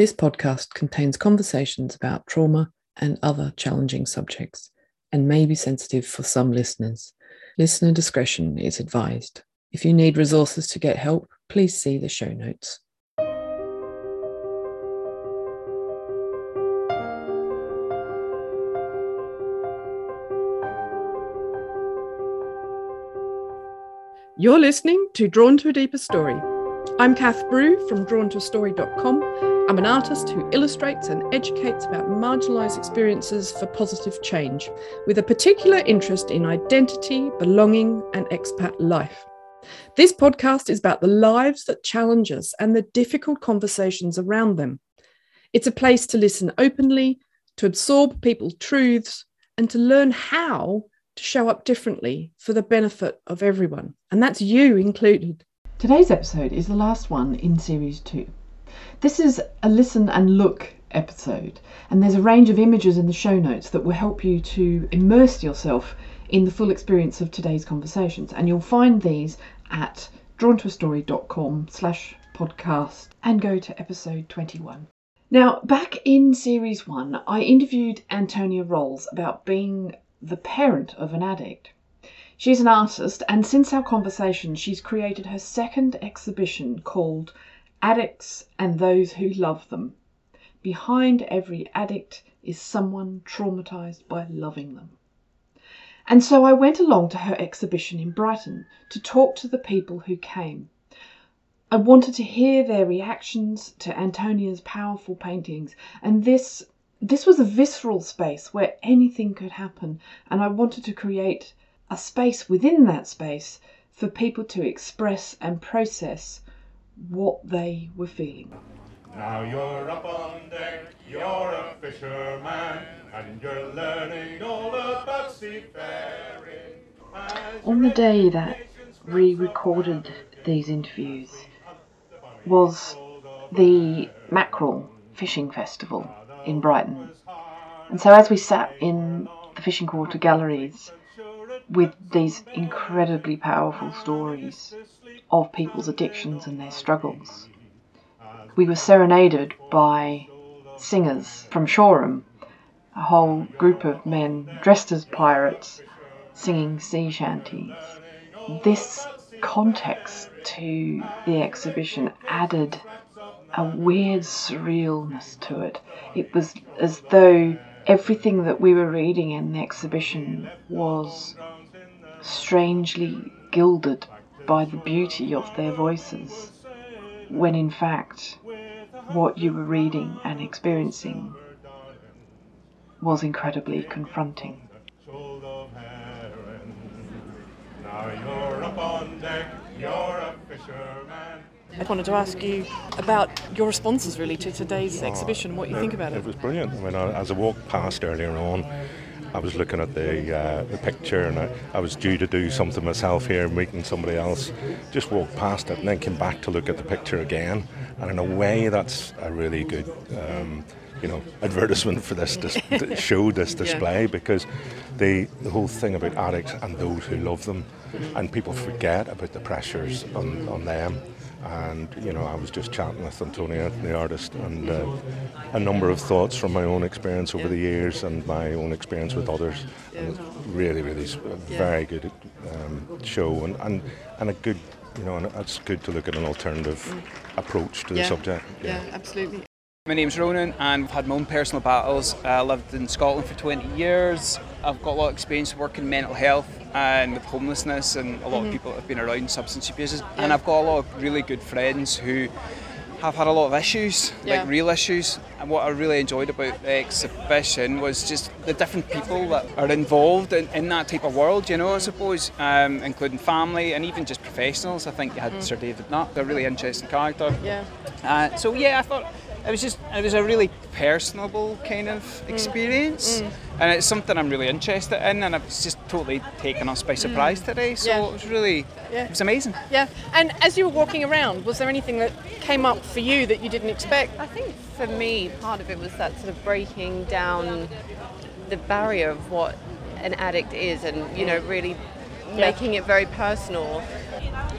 This podcast contains conversations about trauma and other challenging subjects and may be sensitive for some listeners. Listener discretion is advised. If you need resources to get help, please see the show notes. You're listening to Drawn to a Deeper Story. I'm Kath Brew from drawntoastory.com. I'm an artist who illustrates and educates about marginalised experiences for positive change, with a particular interest in identity, belonging, and expat life. This podcast is about the lives that challenge us and the difficult conversations around them. It's a place to listen openly, to absorb people's truths, and to learn how to show up differently for the benefit of everyone, and that's you included. Today's episode is the last one in series two. This is a listen and look episode, and there's a range of images in the show notes that will help you to immerse yourself in the full experience of today's conversations, and you'll find these at drawntoastory.com slash podcast and go to episode 21. Now, back in series one, I interviewed Antonia Rolls about being the parent of an addict. She's an artist, and since our conversation, she's created her second exhibition called Addicts and Those Who Love Them. Behind every addict is someone traumatized by loving them. And so I went along to her exhibition in Brighton to talk to the people who came. I wanted to hear their reactions to Antonia's powerful paintings, and this this was a visceral space where anything could happen, and I wanted to create a space within that space for people to express and process what they were feeling. Now you're up on deck, you're a fisherman, and you're learning all about seafaring. On the day that we recorded these interviews was the Mackerel Fishing Festival in Brighton. And so as we sat in the Fishing Quarter galleries with these incredibly powerful stories of people's addictions and their struggles, we were serenaded by singers from Shoreham, a whole group of men dressed as pirates singing sea shanties. This context to the exhibition added a weird surrealness to it. It was as though everything that we were reading in the exhibition was strangely gilded by the beauty of their voices, when in fact, what you were reading and experiencing was incredibly confronting. Now you're up on deck, you're a fisherman. I wanted to ask you about your responses really to today's oh, exhibition, what you think about it. It was brilliant. I mean, as I walked past earlier on, I was looking at the uh, the picture, and I, I was due to do something myself here, meeting somebody else. Just walked past it, and then came back to look at the picture again. And in a way, that's a really good. Um, you know, advertisement for this dis- show, this display, because the the whole thing about addicts and those who love them, and people forget about the pressures on, on them and you know I was just chatting with Antonio, the artist, and uh, a number of thoughts from my own experience over the years and my own experience with others. And really, really very good um, show and, and and a good, you know, and it's good to look at an alternative approach to the Yeah. subject. Yeah, absolutely. My name's Ronan, and I've had my own personal battles. I lived in Scotland for 20 years. I've got a lot of experience working in mental health and with homelessness, and a lot of people have been around substance abusers. And I've got a lot of really good friends who have had a lot of issues, Yeah. like real issues. And what I really enjoyed about the exhibition was just the different people that are involved in, in that type of world, you know, I suppose, um, including family and even just professionals. I think you had Sir David Nutt, a really interesting character. Yeah. Uh, so yeah, I thought it was just it was a really personable kind of experience, mm. Mm. and it's something I'm really interested in, and it's just totally taken us by mm. surprise today. So Yeah. it was really Yeah. it was amazing. Yeah. And as you were walking around, was there anything that came up for you that you didn't expect? I think for me, part of it was that sort of breaking down the barrier of what an addict is and, you know, really making it very personal.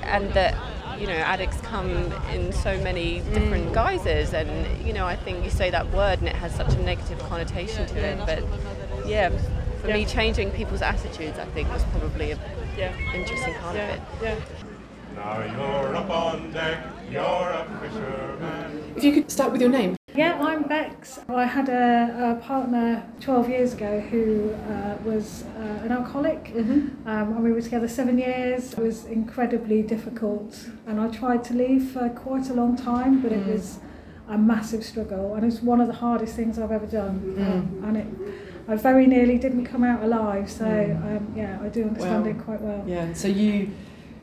And that you know, addicts come in so many different mm. guises, and you know, I think you say that word and it has such a negative connotation to it. But yeah, for me, changing people's attitudes, I think, was probably a Yeah. interesting part of it. Yeah. Now you're up on deck, you're a fisherman. If you could start with your name. Yeah, I'm Bex. I had a, a partner 12 years ago who uh, was uh, an alcoholic, um, and we were together seven years. It was incredibly difficult, and I tried to leave for quite a long time, but it was a massive struggle, and it's one of the hardest things I've ever done. Um, and it, I very nearly didn't come out alive, so um, yeah, I do understand Wow. it quite well. Yeah. So you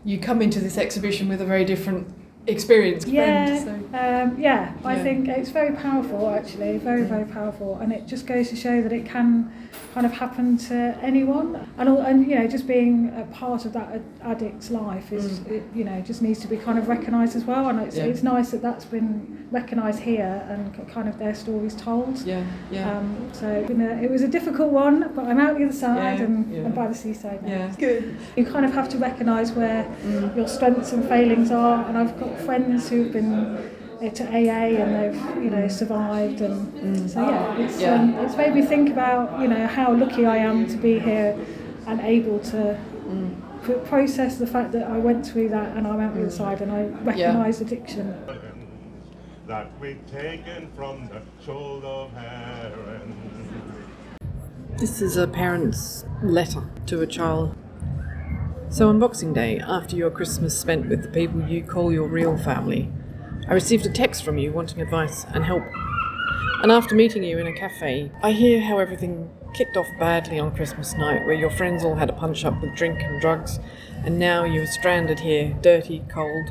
you come into this exhibition with a very different experience. Yeah, friend, so- um, yeah, I Yeah. think it's very powerful actually, very, very powerful, and it just goes to show that it can kind of happen to anyone, and and you know, just being a part of that addict's life is, it, you know, just needs to be kind of recognised as well, and it's, Yeah. it's nice that that's been recognised here and kind of their stories told. Yeah. Yeah. Um, so it's been a- it was a difficult one, but I'm out the other side Yeah, and, yeah. and by the seaside now. yeah. Good. You kind of have to recognise where your strengths and failings are. And I've got friends who've been to AA and they've, you know, survived. And mm. so yeah, it's Yeah. Um, it's made me think about, you know, how lucky I am to be here and able to mm. pr- process the fact that I went through that and I'm out the other mm. side and I recognise addiction. That we've taken from the shoal of herring. This is a parent's letter to a child. So on Boxing Day, after your Christmas spent with the people you call your real family, I received a text from you wanting advice and help. And after meeting you in a cafe, I hear how everything kicked off badly on Christmas night, where your friends all had a punch up with drink and drugs, and now you are stranded here, dirty, cold,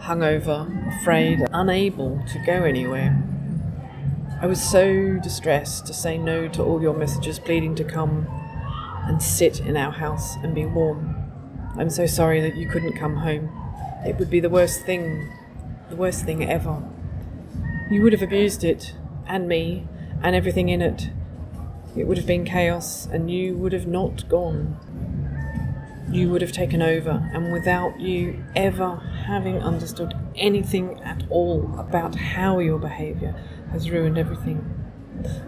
hungover, afraid, unable to go anywhere. I was so distressed to say no to all your messages pleading to come and sit in our house and be warm. I'm so sorry that you couldn't come home. It would be the worst thing, the worst thing ever. You would have abused it, and me, and everything in it. It would have been chaos, and you would have not gone. You would have taken over, and without you ever having understood anything at all about how your behaviour has ruined everything.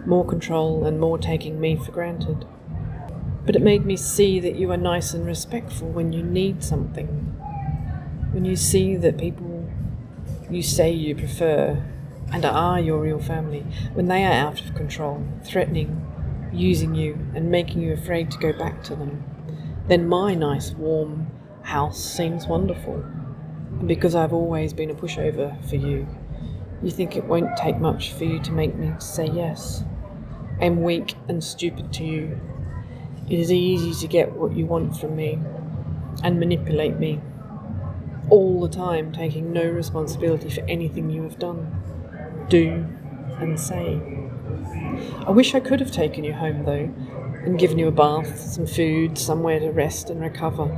More control and more taking me for granted. But it made me see that you are nice and respectful when you need something. When you see that people you say you prefer and are your real family, when they are out of control, threatening, using you, and making you afraid to go back to them, then my nice, warm house seems wonderful. And because I've always been a pushover for you, you think it won't take much for you to make me say yes. I'm weak and stupid to you. It is easy to get what you want from me and manipulate me. All the time, taking no responsibility for anything you have done, do, and say. I wish I could have taken you home, though, and given you a bath, some food, somewhere to rest and recover.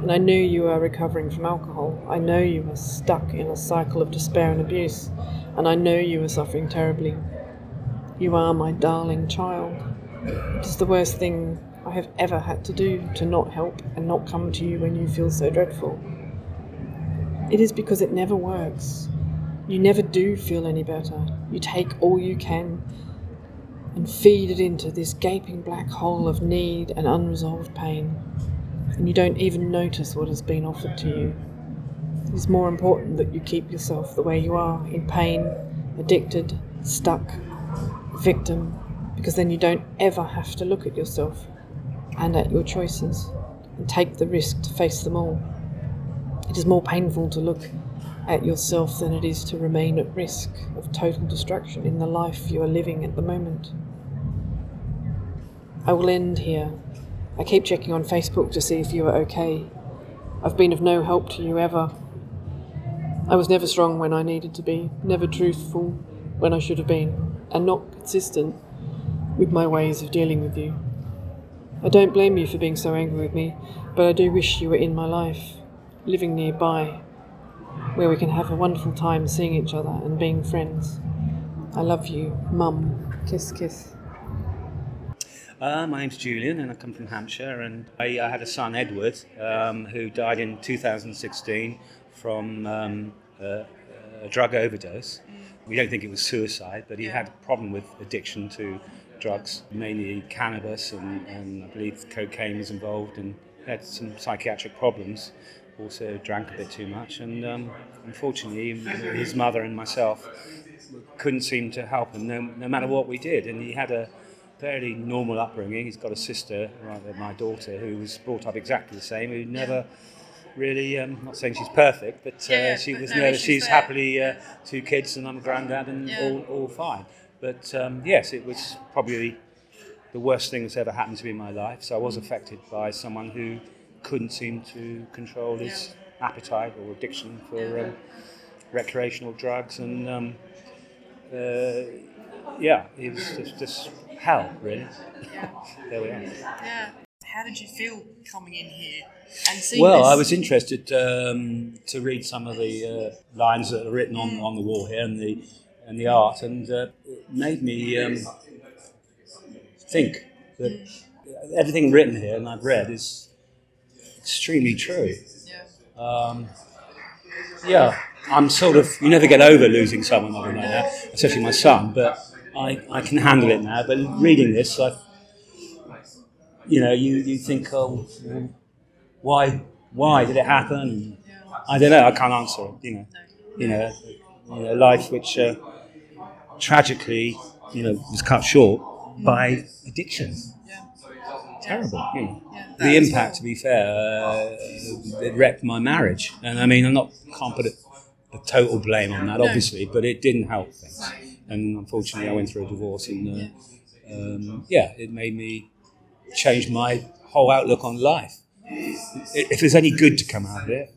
And I knew you were recovering from alcohol. I know you were stuck in a cycle of despair and abuse. And I know you were suffering terribly. You are my darling child. It is the worst thing I have ever had to do to not help and not come to you when you feel so dreadful. It is because it never works. You never do feel any better. You take all you can and feed it into this gaping black hole of need and unresolved pain. And you don't even notice what has been offered to you. It is more important that you keep yourself the way you are in pain, addicted, stuck, victim, because then you don't ever have to look at yourself and at your choices and take the risk to face them all. It is more painful to look at yourself than it is to remain at risk of total destruction in the life you are living at the moment. I will end here. I keep checking on Facebook to see if you are okay. I've been of no help to you ever. I was never strong when I needed to be, never truthful when I should have been, and not consistent with my ways of dealing with you. I don't blame you for being so angry with me, but I do wish you were in my life, living nearby, where we can have a wonderful time seeing each other and being friends. I love you, Mum. Kiss, kiss. Uh, my name's Julian, and I come from Hampshire. And I, I had a son, Edward, um, who died in 2016 from um, a, a drug overdose. We don't think it was suicide, but he had a problem with addiction to drugs, mainly cannabis, and, and I believe cocaine was involved, and had some psychiatric problems. Also drank a bit too much, and um, unfortunately, his mother and myself couldn't seem to help him, no, no matter what we did. And he had a fairly normal upbringing. He's got a sister, rather my daughter, who was brought up exactly the same, who never really, um, not saying she's perfect, but uh, Yeah, she but was no never, issues she's happily uh, two kids and I'm a granddad and Yeah. all, all fine. But um, yes, it was probably the worst thing that's ever happened to me in my life. So I was affected by someone who couldn't seem to control his appetite or addiction for um, recreational drugs. And um, uh, yeah, it was just, just hell, really. there we are. Yeah. How did you feel coming in here and seeing Well, this? I was interested um, to read some of the uh, lines that are written on, on the wall here and the and the art, and uh, it made me um, think that everything written here and I've read is extremely true. Um, yeah, I'm sort of you never get over losing someone like that, especially my son, but I, I can handle it now. But reading this, I, you know, you, you think, oh, why why did it happen? I don't know. I can't answer it. You know, you know, you know, life which uh, tragically, you know, was cut short by addiction. Yeah. Terrible. You know. the impact, to be fair, uh, it wrecked my marriage, and I mean, I'm not can't put a total blame on that, obviously, but it didn't help things. And unfortunately, I went through a divorce, and uh, um, yeah, it made me change my whole outlook on life. If there's any good to come out of it,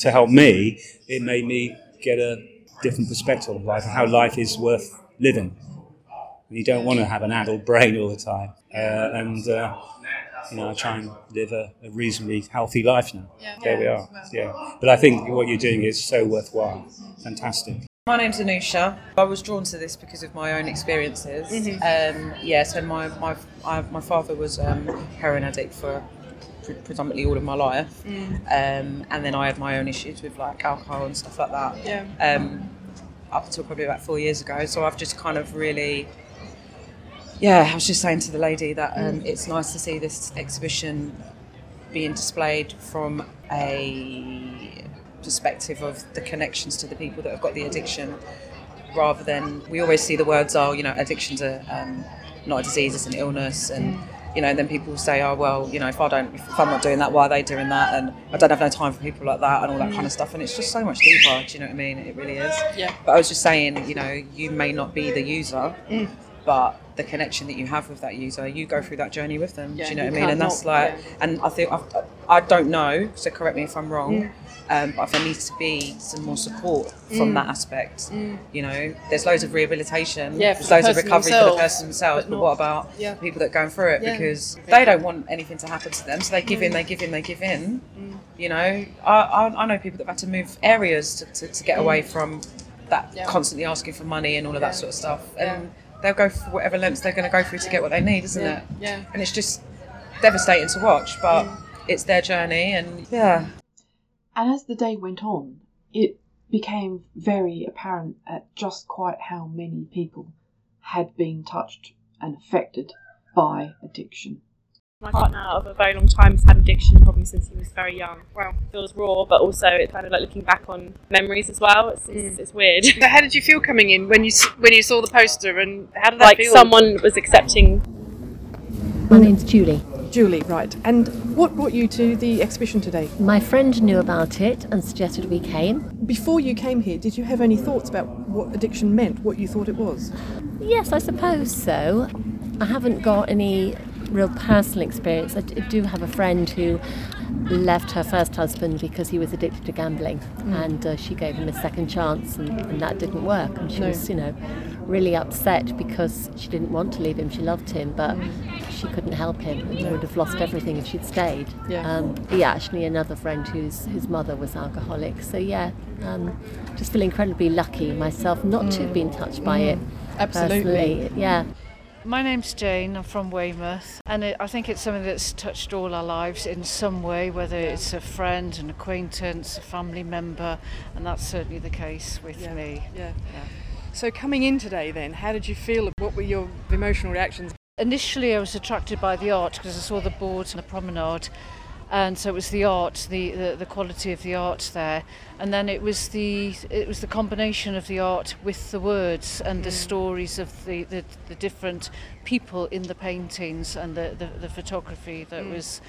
to help me, it made me get a different perspective of life and how life is worth living. You don't want to have an adult brain all the time. Uh, and uh, you know, I try and live a, a reasonably healthy life now. There we are. Yeah. But I think what you're doing is so worthwhile. Fantastic. My name's Anusha. I was drawn to this because of my own experiences. Um, yeah, so my my I, my father was um, heroin addict for pre- predominantly all of my life, um, and then I had my own issues with like alcohol and stuff like that. Yeah. Um, up until probably about four years ago, so I've just kind of really. Yeah, I was just saying to the lady that um, it's nice to see this exhibition being displayed from a perspective of the connections to the people that have got the addiction rather than we always see the words oh you know addiction's a um, not a disease it's an illness and you know then people say oh well you know if i don't if i'm not doing that why are they doing that and i don't have no time for people like that and all that kind of mm. stuff and it's just so much deeper do you know what i mean it really is Yeah. but i was just saying you know you may not be the user mm. but the connection that you have with that user, you go through that journey with them. Yeah, do you know you what I mean? And that's not- like, yeah. and I think I've, I don't know. So correct me if I'm wrong. Um, but if there needs to be some more support from mm. that aspect. You know, there's loads of rehabilitation. Yeah, there's the loads of recovery for the person themselves. but But, what about yeah. people that are going through it Yeah. because they don't want anything to happen to them, so they give in, mm. they give in, they give in. Mm. You know, I, I, I know people that have had to move areas to, to, to get away from that Yeah. constantly asking for money and all of that sort of stuff. And they'll go for whatever lengths they're going to go through to get what they need, isn't it? Yeah. And it's just devastating to watch, but it's their journey, and yeah. And as the day went on, it became very apparent at just quite how many people had been touched and affected by addiction. My partner of a very long time has had addiction problems since he was very young. Wow. It feels raw, but also it's kind of like looking back on memories as well. It's, it's, mm. it's weird. So how did you feel coming in when you when you saw the poster and how did that like feel? someone was accepting My name's Julie. Julie, right. And what brought you to the exhibition today? My friend knew about it and suggested we came. Before you came here, did you have any thoughts about what addiction meant, what you thought it was? Yes, I suppose so. I haven't got any real personal experience. I do have a friend who left her first husband because he was addicted to gambling, and uh, she gave him a second chance, and, and that didn't work. And she No. was, you know, really upset because she didn't want to leave him. She loved him, but she couldn't help him. and would have lost everything if she'd stayed. Yeah. Um, yeah, actually, another friend whose whose mother was alcoholic. So yeah, um, just feel incredibly lucky myself not to have been touched by it. Absolutely. personally. Yeah. My name's Jane, I'm from Weymouth, and it, I think it's something that's touched all our lives in some way, whether it's a friend, an acquaintance, a family member, and that's certainly the case with Yeah, me. yeah. So coming in today, then, how did you feel? What were your emotional reactions? Initially, I was attracted by the art because I saw the boards and the promenade, and so it was the art, the, the, the quality of the art there, and then it was the it was the combination of the art with the words and the Mm. stories of the, the, the different people in the paintings and the, the, the photography that Mm. was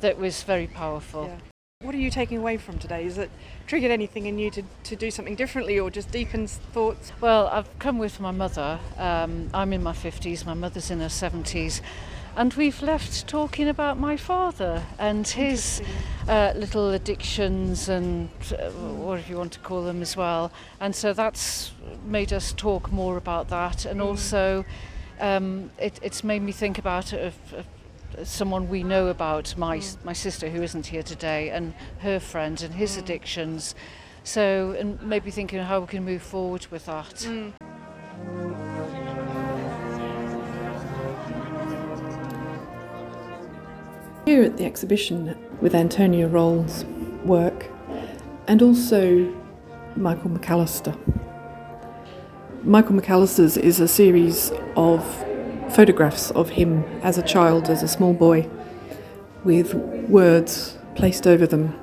that was very powerful. Yeah. What are you taking away from today? Is it triggered anything in you to, to do something differently or just deepens thoughts? Well, I've come with my mother. Um, I'm in my 50s, my mother's in her 70s. And we've left talking about my father and his uh, little addictions and uh, whatever you want to call them as well. And so that's made us talk more about that. And Mm. also, um, it, it's made me think about it of, of someone we know about, my, s my sister who isn't here today, and her friend and his mm. addictions. So, and maybe thinking how we can move forward with that. Mm. Here at the exhibition with Antonia Roll's work and also Michael McAllister. Michael McAllister's is a series of photographs of him as a child, as a small boy, with words placed over them,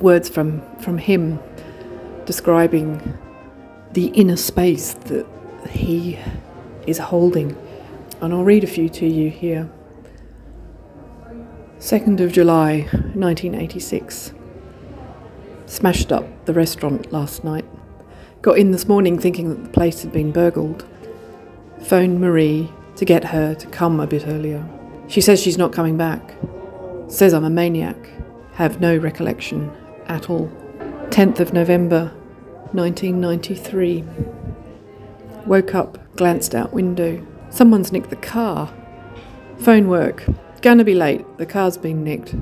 words from, from him describing the inner space that he is holding. And I'll read a few to you here. 2nd of July 1986. Smashed up the restaurant last night. Got in this morning thinking that the place had been burgled. Phoned Marie to get her to come a bit earlier. She says she's not coming back. Says I'm a maniac. Have no recollection at all. 10th of November 1993. Woke up, glanced out window. Someone's nicked the car. Phone work. Gonna be late. The car's been nicked.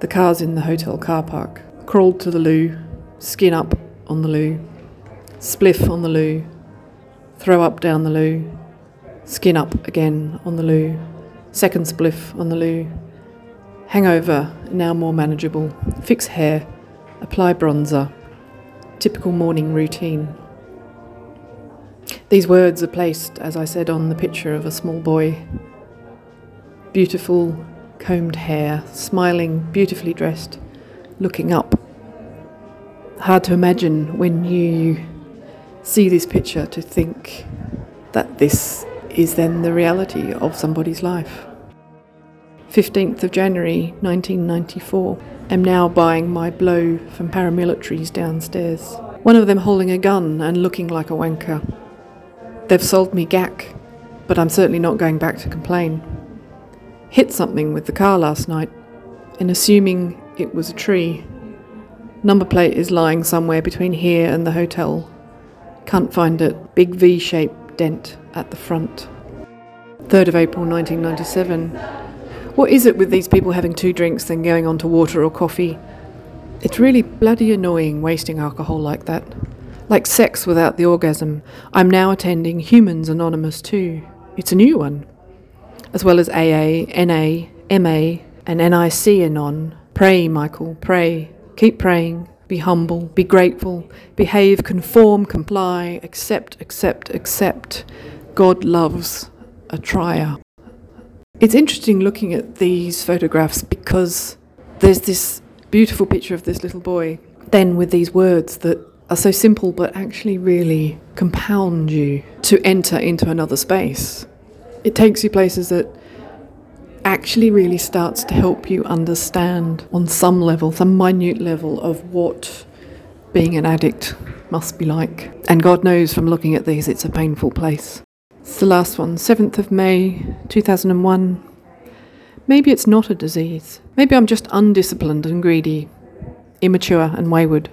The car's in the hotel car park. Crawled to the loo. Skin up on the loo. Spliff on the loo. Throw up down the loo. Skin up again on the loo. Second spliff on the loo. Hangover, now more manageable. Fix hair. Apply bronzer. Typical morning routine. These words are placed, as I said, on the picture of a small boy. Beautiful, combed hair, smiling, beautifully dressed, looking up. Hard to imagine when you see this picture to think that this is then the reality of somebody's life. 15th of January 1994. Am now buying my blow from paramilitaries downstairs. One of them holding a gun and looking like a wanker. They've sold me gack, but I'm certainly not going back to complain. Hit something with the car last night, and assuming it was a tree. Number plate is lying somewhere between here and the hotel. Can't find it. Big V shaped dent at the front. 3rd of April 1997. What is it with these people having two drinks then going on to water or coffee? It's really bloody annoying wasting alcohol like that. Like sex without the orgasm. I'm now attending Humans Anonymous too. It's a new one. As well as AA, NA, MA, and NIC Anon. Pray, Michael, pray. Keep praying. Be humble. Be grateful. Behave, conform, comply. Accept, accept, accept. God loves a trier. It's interesting looking at these photographs because there's this beautiful picture of this little boy, then with these words that are so simple but actually really compound you to enter into another space. It takes you places that actually really starts to help you understand on some level, some minute level of what being an addict must be like. And God knows from looking at these, it's a painful place. It's the last one, 7th of May 2001. Maybe it's not a disease. Maybe I'm just undisciplined and greedy, immature and wayward.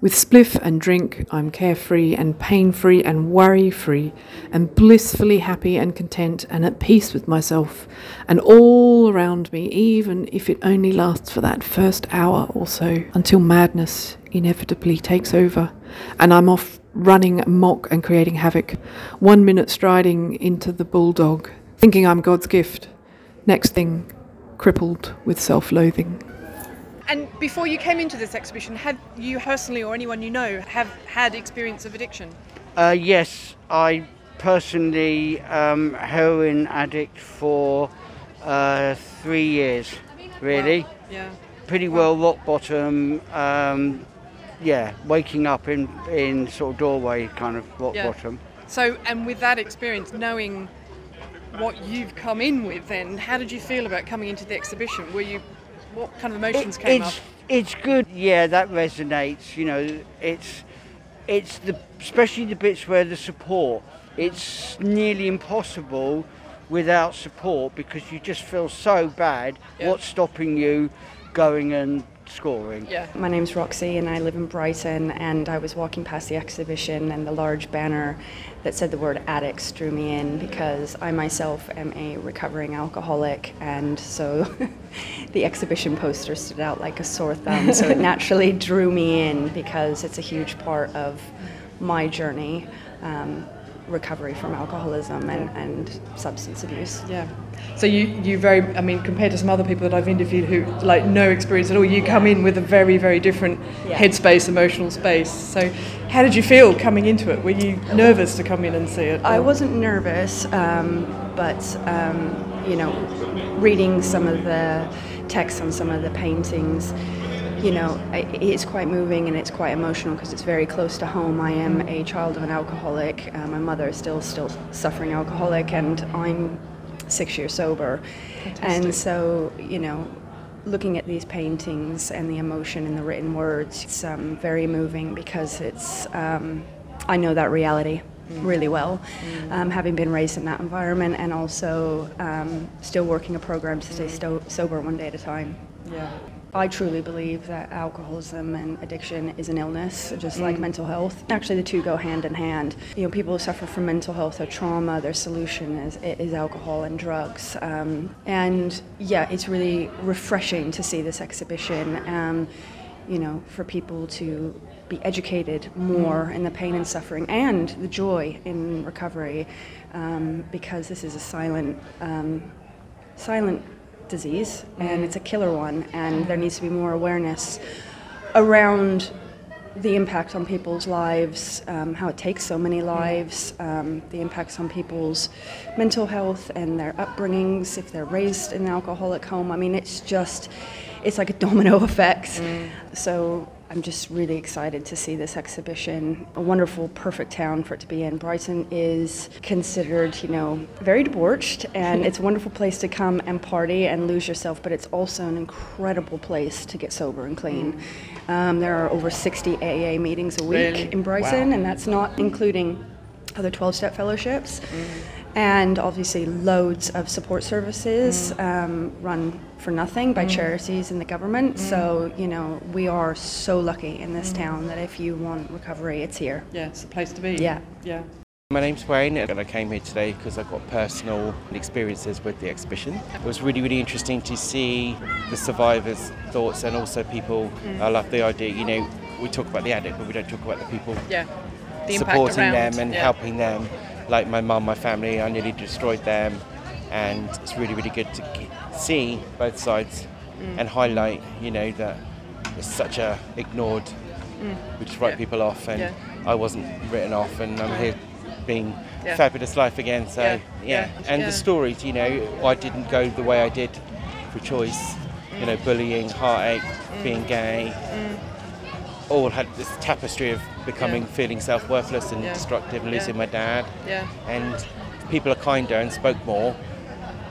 With spliff and drink, I'm carefree and pain free and worry free and blissfully happy and content and at peace with myself and all around me, even if it only lasts for that first hour or so until madness inevitably takes over and I'm off running amok and creating havoc. One minute striding into the bulldog, thinking I'm God's gift. Next thing, crippled with self loathing. And before you came into this exhibition, had you personally or anyone you know have had experience of addiction? Uh, yes, I personally um, heroin addict for uh, three years, really. Wow. Yeah. Pretty well rock bottom. Um, yeah, waking up in in sort of doorway kind of rock Yeah. bottom. So, and with that experience, knowing what you've come in with, then how did you feel about coming into the exhibition? Were you, what kind of emotions It- came up? it's it's good. Yeah, that resonates. You know, it's it's the especially the bits where the support. It's nearly impossible without support because you just feel so bad. What's stopping you going and scoring? Yeah. My name's Roxy and I live in Brighton and I was walking past the exhibition and the large banner that said the word addicts drew me in because I myself am a recovering alcoholic and so the exhibition poster stood out like a sore thumb so it naturally drew me in because it's a huge part of my journey um, recovery from alcoholism and, and substance abuse. Yeah. So you, you very, I mean, compared to some other people that I've interviewed who like no experience at all, you come in with a very, very different Yeah. headspace, emotional space. So how did you feel coming into it? Were you nervous to come in and see it? I wasn't nervous, um, but um, you know, reading some of the text on some of the paintings, you know, it's quite moving and it's quite emotional because it's very close to home. I am a child of an alcoholic. Uh, my mother is still still suffering alcoholic, and I'm six years sober. And so, you know, looking at these paintings and the emotion in the written words, it's um, very moving because it's, um, I know that reality really well, um, having been raised in that environment and also um, still working a program to stay sto- sober one day at a time. Yeah. I truly believe that alcoholism and addiction is an illness, just like Mm. mental health. Actually, the two go hand in hand. You know, people who suffer from mental health or trauma, their solution is, is alcohol and drugs. Um, and yeah, it's really refreshing to see this exhibition. Um, you know, for people to be educated more Mm. in the pain and suffering and the joy in recovery, um, because this is a silent, um, silent disease and it's a killer one, and there needs to be more awareness around the impact on people's lives, um, how it takes so many lives, um, the impacts on people's mental health and their upbringings if they're raised in an alcoholic home. I mean, it's just, it's like a domino effect. So I'm just really excited to see this exhibition. A wonderful, perfect town for it to be in. Brighton is considered, you know, very debauched, and it's a wonderful place to come and party and lose yourself, but it's also an incredible place to get sober and clean. Um, there are over 60 AA meetings a week Really? in Brighton, Wow. and that's not including other 12 step fellowships. And obviously, loads of support services um, run for nothing by Mm. charities and the government. Mm. So, you know, we are so lucky in this town that if you want recovery, it's here. Yeah, it's the place to be. Yeah. Yeah. My name's Wayne and I came here today because I've got personal experiences with the exhibition. It was really, really interesting to see the survivors' thoughts and also people. Mm. I love the idea, you know, we talk about the addict, but we don't talk about the people Yeah. The supporting them and yeah. helping them. Like my mum, my family, I nearly destroyed them, and it's really, really good to see both sides Mm. and highlight, you know, that it's such a ignored. Mm. We just write people off, and Yeah. I wasn't written off, and I'm here being Yeah. fabulous life again. So Yeah, yeah, yeah, and yeah. the stories, you know, I didn't go the way I did for choice. You know, bullying, heartache, being gay, all had this tapestry of becoming, Yeah. feeling self-worthless and Yeah. destructive, and losing my dad. Yeah. And people are kinder and spoke more,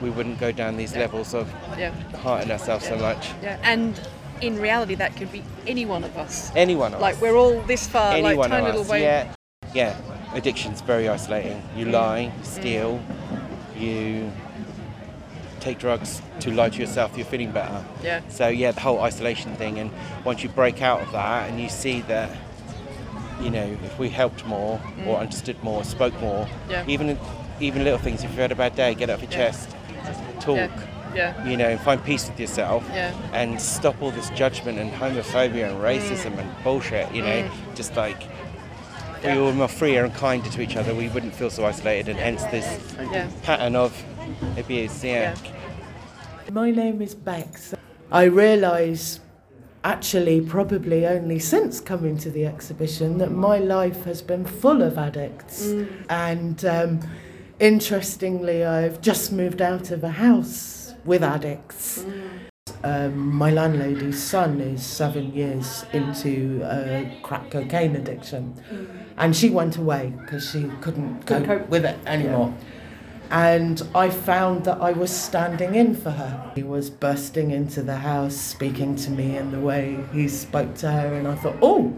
we wouldn't go down these levels of Yeah. hurting ourselves so much. Yeah. And in reality, that could be any one of us. Any one of Like us. we're all this far, Any like one tiny of little us. way. Yeah, yeah. Addiction's very isolating. You Mm. lie, you steal, you take drugs to lie to yourself. You're feeling better. Yeah. So yeah, the whole isolation thing, and once you break out of that and you see that, you know, if we helped more or Mm. understood more, spoke more, Yeah. even even little things. If you've had a bad day, get it off your Yeah. chest, talk. Yeah. Yeah. You know, find peace with yourself Yeah. and stop all this judgment and homophobia and racism and bullshit. You know, Mm. just like we were more freer and kinder to each other, we wouldn't feel so isolated, and hence this Yeah. pattern of abuse. Yeah. My name is Bex. I realise, actually, probably only since coming to the exhibition, that my life has been full of addicts. Mm. And um, interestingly, I've just moved out of a house with addicts. Um, my landlady's son is seven years into uh, crack cocaine addiction, and she went away because she couldn't Couldn't cope cope. with it anymore. And I found that I was standing in for her. He was bursting into the house, speaking to me in the way he spoke to her, and I thought, oh,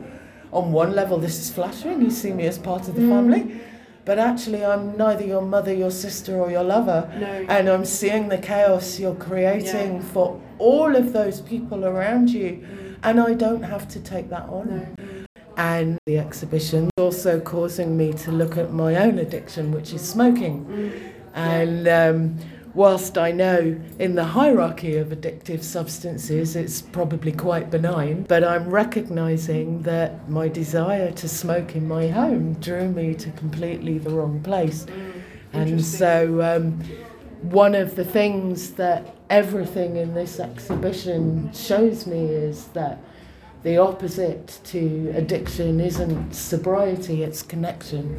on one level, this is flattering. You see me as part of the Mm. family. But actually, I'm neither your mother, your sister, or your lover. No. And I'm seeing the chaos you're creating Yeah. for all of those people around you. And I don't have to take that on. And the exhibition also causing me to look at my own addiction, which is smoking. And um, whilst I know in the hierarchy of addictive substances it's probably quite benign, but I'm recognizing that my desire to smoke in my home drew me to completely the wrong place. and so um, one of the things that everything in this exhibition shows me is that the opposite to addiction isn't sobriety, it's connection.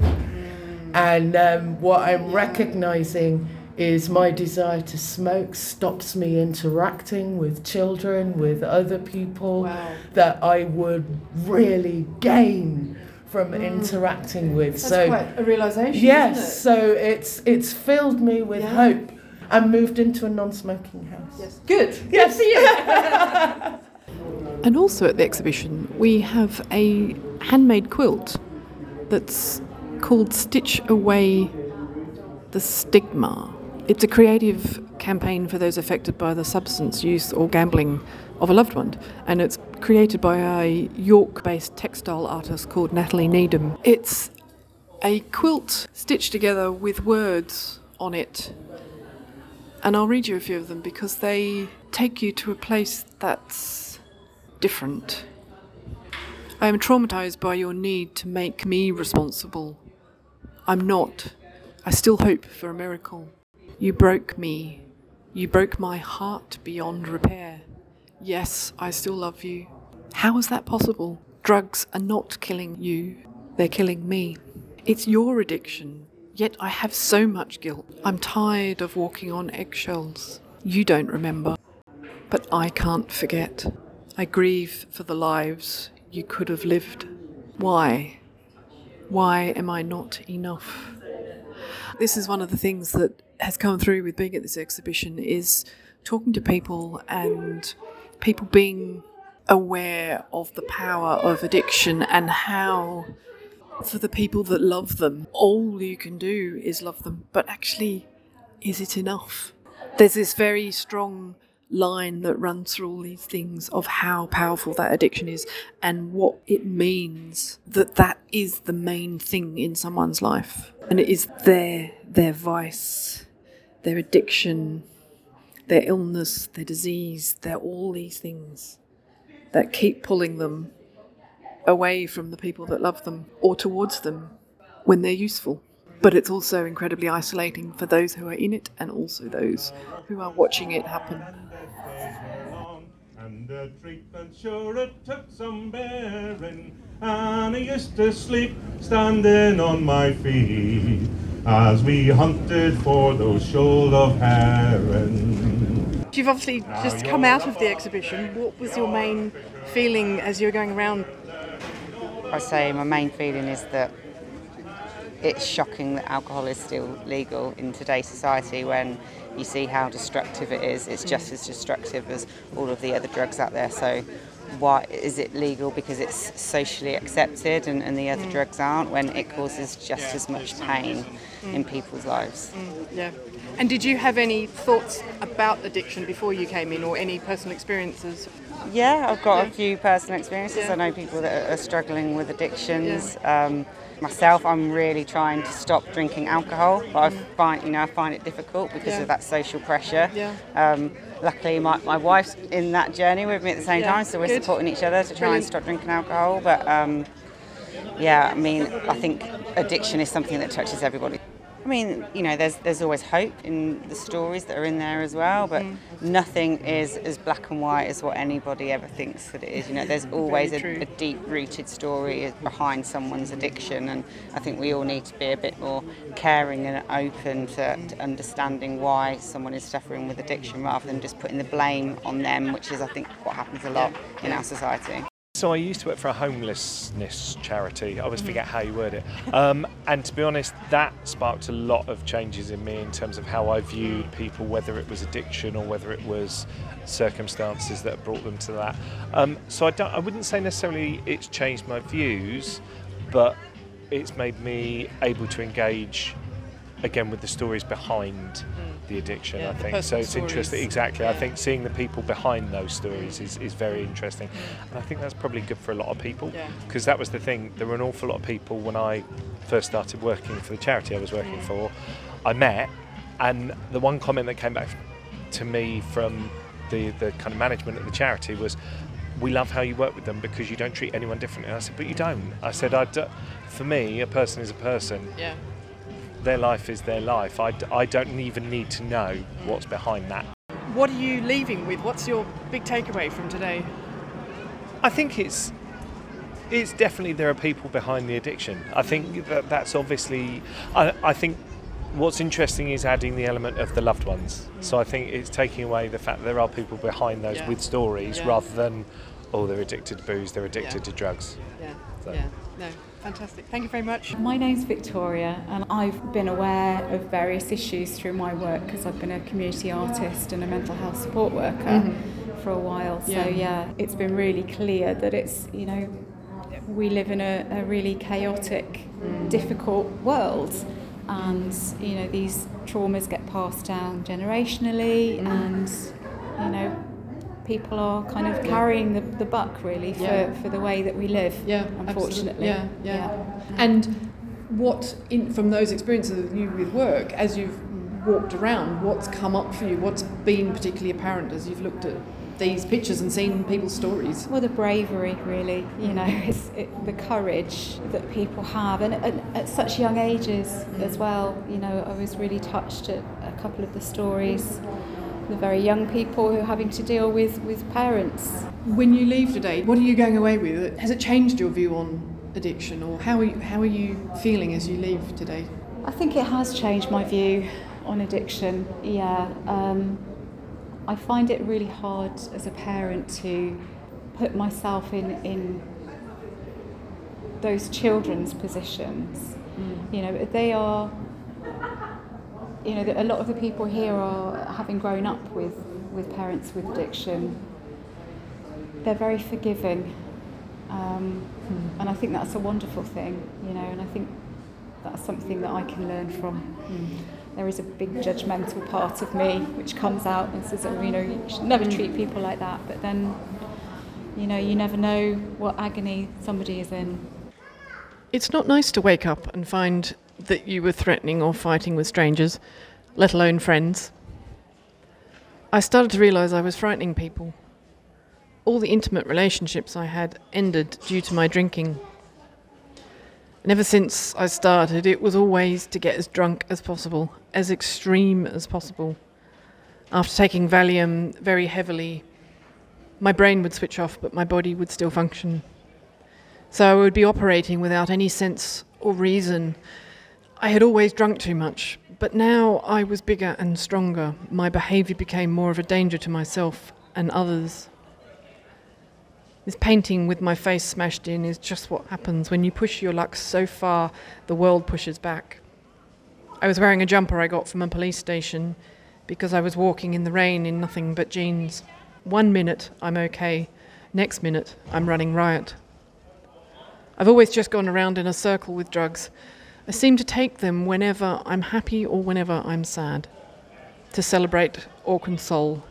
And um, what I'm recognizing is my desire to smoke stops me interacting with children, with other people that I would really gain from interacting with. That's so quite a realisation, Yes, isn't it? so it's it's filled me with Yeah. hope. and moved into a non-smoking house. Yes. Good. Yes. And also at the exhibition, we have a handmade quilt that's called Stitch Away the Stigma. It's a creative campaign for those affected by the substance use or gambling of a loved one, and it's created by a York based textile artist called Natalie Needham. It's a quilt stitched together with words on it, and I'll read you a few of them because they take you to a place that's different. I am traumatized by your need to make me responsible. I'm not. I still hope for a miracle. You broke me. You broke my heart beyond repair. Yes, I still love you. How is that possible? Drugs are not killing you, they're killing me. It's your addiction, yet I have so much guilt. I'm tired of walking on eggshells. You don't remember, but I can't forget. I grieve for the lives you could have lived. Why? Why am I not enough? This is one of the things that has come through with being at this exhibition is talking to people and people being aware of the power of addiction and how for the people that love them all you can do is love them but actually is it enough there's this very strong line that runs through all these things of how powerful that addiction is and what it means that that is the main thing in someone's life. And it is their their vice their addiction their illness their disease they're all these things that keep pulling them away from the people that love them or towards them when they're useful. But it's also incredibly isolating for those who are in it and also those who are watching it happen And the treatment sure it took some bearing. And I used to sleep standing on my feet as we hunted for those shoal of herring. You've obviously just come out of the exhibition. What was your main feeling as you were going around? I say my main feeling is that it's shocking that alcohol is still legal in today's society when you see how destructive it is. It's just as destructive as all of the other drugs out there. So why is it legal because it's socially accepted and, and the other Mm. drugs aren't when it causes just as much pain Mm. in people's lives? Yeah. And did you have any thoughts about addiction before you came in or any personal experiences? Yeah, I've got Yeah. a few personal experiences. Yeah. I know people that are struggling with addictions. Um, myself, I'm really trying to stop drinking alcohol, but I find you know I find it difficult because Mm. Yeah. of that social pressure. Yeah. Um, luckily, my, my wife's in that journey with me at the same Yeah, time, so we're good. supporting each other to try Brilliant. and stop drinking alcohol. But um, yeah, I mean, I think addiction is something that touches everybody. I mean, you know, there's there's always hope in the stories that are in there as well, but Mm. nothing is as black and white as what anybody ever thinks that it is. You know, there's always a, a deep-rooted story behind someone's addiction, and I think we all need to be a bit more caring and open to, to understanding why someone is suffering with addiction, rather than just putting the blame on them, which is, I think, what happens a lot in our society. So I used to work for a homelessness charity. I always Mhm. forget how you word it. Um, and to be honest, that sparked a lot of changes in me in terms of how I viewed people, whether it was addiction or whether it was circumstances that brought them to that. Um, so I, don't, I wouldn't say necessarily it's changed my views, but it's made me able to engage again with the stories behind the addiction. Yeah, I think so. It's interesting. Exactly. I think seeing the people behind those stories is, is very interesting, and I think that's probably good for a lot of people Yeah. because that was the thing. There were an awful lot of people when I first started working for the charity I was working Mm. for. I met, and the one comment that came back to me from the the kind of management of the charity was. We love how you work with them because you don't treat anyone differently. And I said, but you don't. I said, I do, for me, a person is a person Yeah. Their life is their life. I, I don't even need to know what's behind that. What are you leaving with? What's your big takeaway from today? I think it's it's definitely there are people behind the addiction. I think that that's obviously. I, I think what's interesting is adding the element of the loved ones. So I think it's taking away the fact that there are people behind those Yeah. with stories Yeah. rather than oh they're addicted to booze, they're addicted to drugs. Yeah. So- Yeah. No. Fantastic. Thank you very much. My name's Victoria, and I've been aware of various issues through my work because I've been a community artist and a mental health support worker Mhm. for a while. So, Yeah. yeah. it's been really clear that it's, you know, we live in a, a really chaotic, difficult world. And, you know, these traumas get passed down generationally, and, you know, people are kind of carrying the, the buck really for, Yeah. for the way that we live, Yeah, unfortunately. Yeah, yeah. And what, in, from those experiences of you with work, as you've walked around, what's come up for you? What's been particularly apparent as you've looked at these pictures and seen people's stories? Well, the bravery, really, you know, mm. it's it, the courage that people have, and, and at such young ages mm. as well. You know, I was really touched at a couple of the stories, the very young people who are having to deal with, with parents. When you leave today, what are you going away with? Has it changed your view on addiction, or how are you, how are you feeling as you leave today? I think it has changed my view on addiction. Yeah, um, I find it really hard as a parent to put myself in in those children's positions. You know, they are. You know, a lot of the people here are having grown up with with parents with addiction. They're very forgiving, um, hmm. and I think that's a wonderful thing. You know, and I think that's something that I can learn from. Hmm. There is a big judgmental part of me which comes out and says, oh, you know, you should never treat hmm. people like that. But then, you know, you never know what agony somebody is in. It's not nice to wake up and find that you were threatening or fighting with strangers, let alone friends. I started to realise I was frightening people. All the intimate relationships I had ended due to my drinking. And ever since I started, it was always to get as drunk as possible, as extreme as possible. After taking Valium very heavily, my brain would switch off, but my body would still function. So I would be operating without any sense or reason. I had always drunk too much, but now I was bigger and stronger. My behaviour became more of a danger to myself and others. This painting with my face smashed in is just what happens when you push your luck so far, the world pushes back. I was wearing a jumper I got from a police station because I was walking in the rain in nothing but jeans. One minute I'm okay, next minute I'm running riot. I've always just gone around in a circle with drugs. I seem to take them whenever I'm happy or whenever I'm sad, to celebrate or console.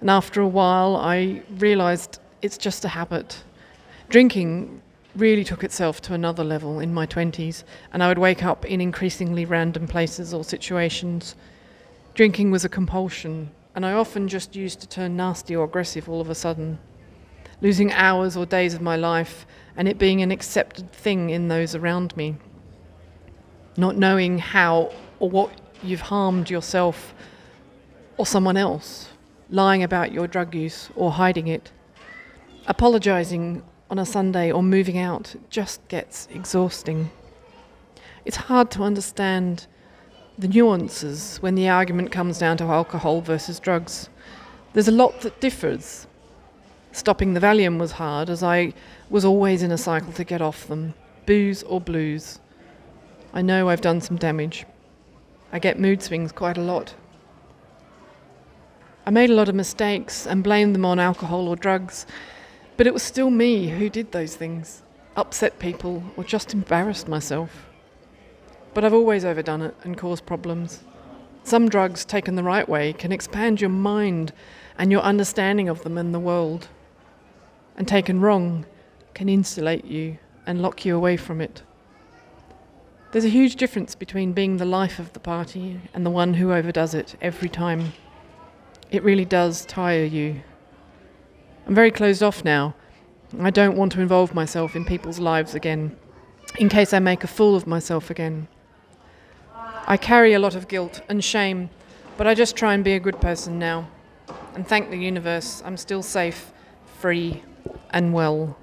And after a while, I realised it's just a habit. Drinking really took itself to another level in my 20s, and I would wake up in increasingly random places or situations. Drinking was a compulsion, and I often just used to turn nasty or aggressive all of a sudden, losing hours or days of my life and it being an accepted thing in those around me. Not knowing how or what you've harmed yourself or someone else, lying about your drug use or hiding it, apologising on a Sunday or moving out just gets exhausting. It's hard to understand the nuances when the argument comes down to alcohol versus drugs. There's a lot that differs. Stopping the Valium was hard, as I was always in a cycle to get off them, booze or blues. I know I've done some damage. I get mood swings quite a lot. I made a lot of mistakes and blamed them on alcohol or drugs, but it was still me who did those things, upset people, or just embarrassed myself. But I've always overdone it and caused problems. Some drugs, taken the right way, can expand your mind and your understanding of them and the world. And taken wrong, can insulate you and lock you away from it. There's a huge difference between being the life of the party and the one who overdoes it every time. It really does tire you. I'm very closed off now. I don't want to involve myself in people's lives again, in case I make a fool of myself again. I carry a lot of guilt and shame, but I just try and be a good person now. And thank the universe, I'm still safe, free, and well.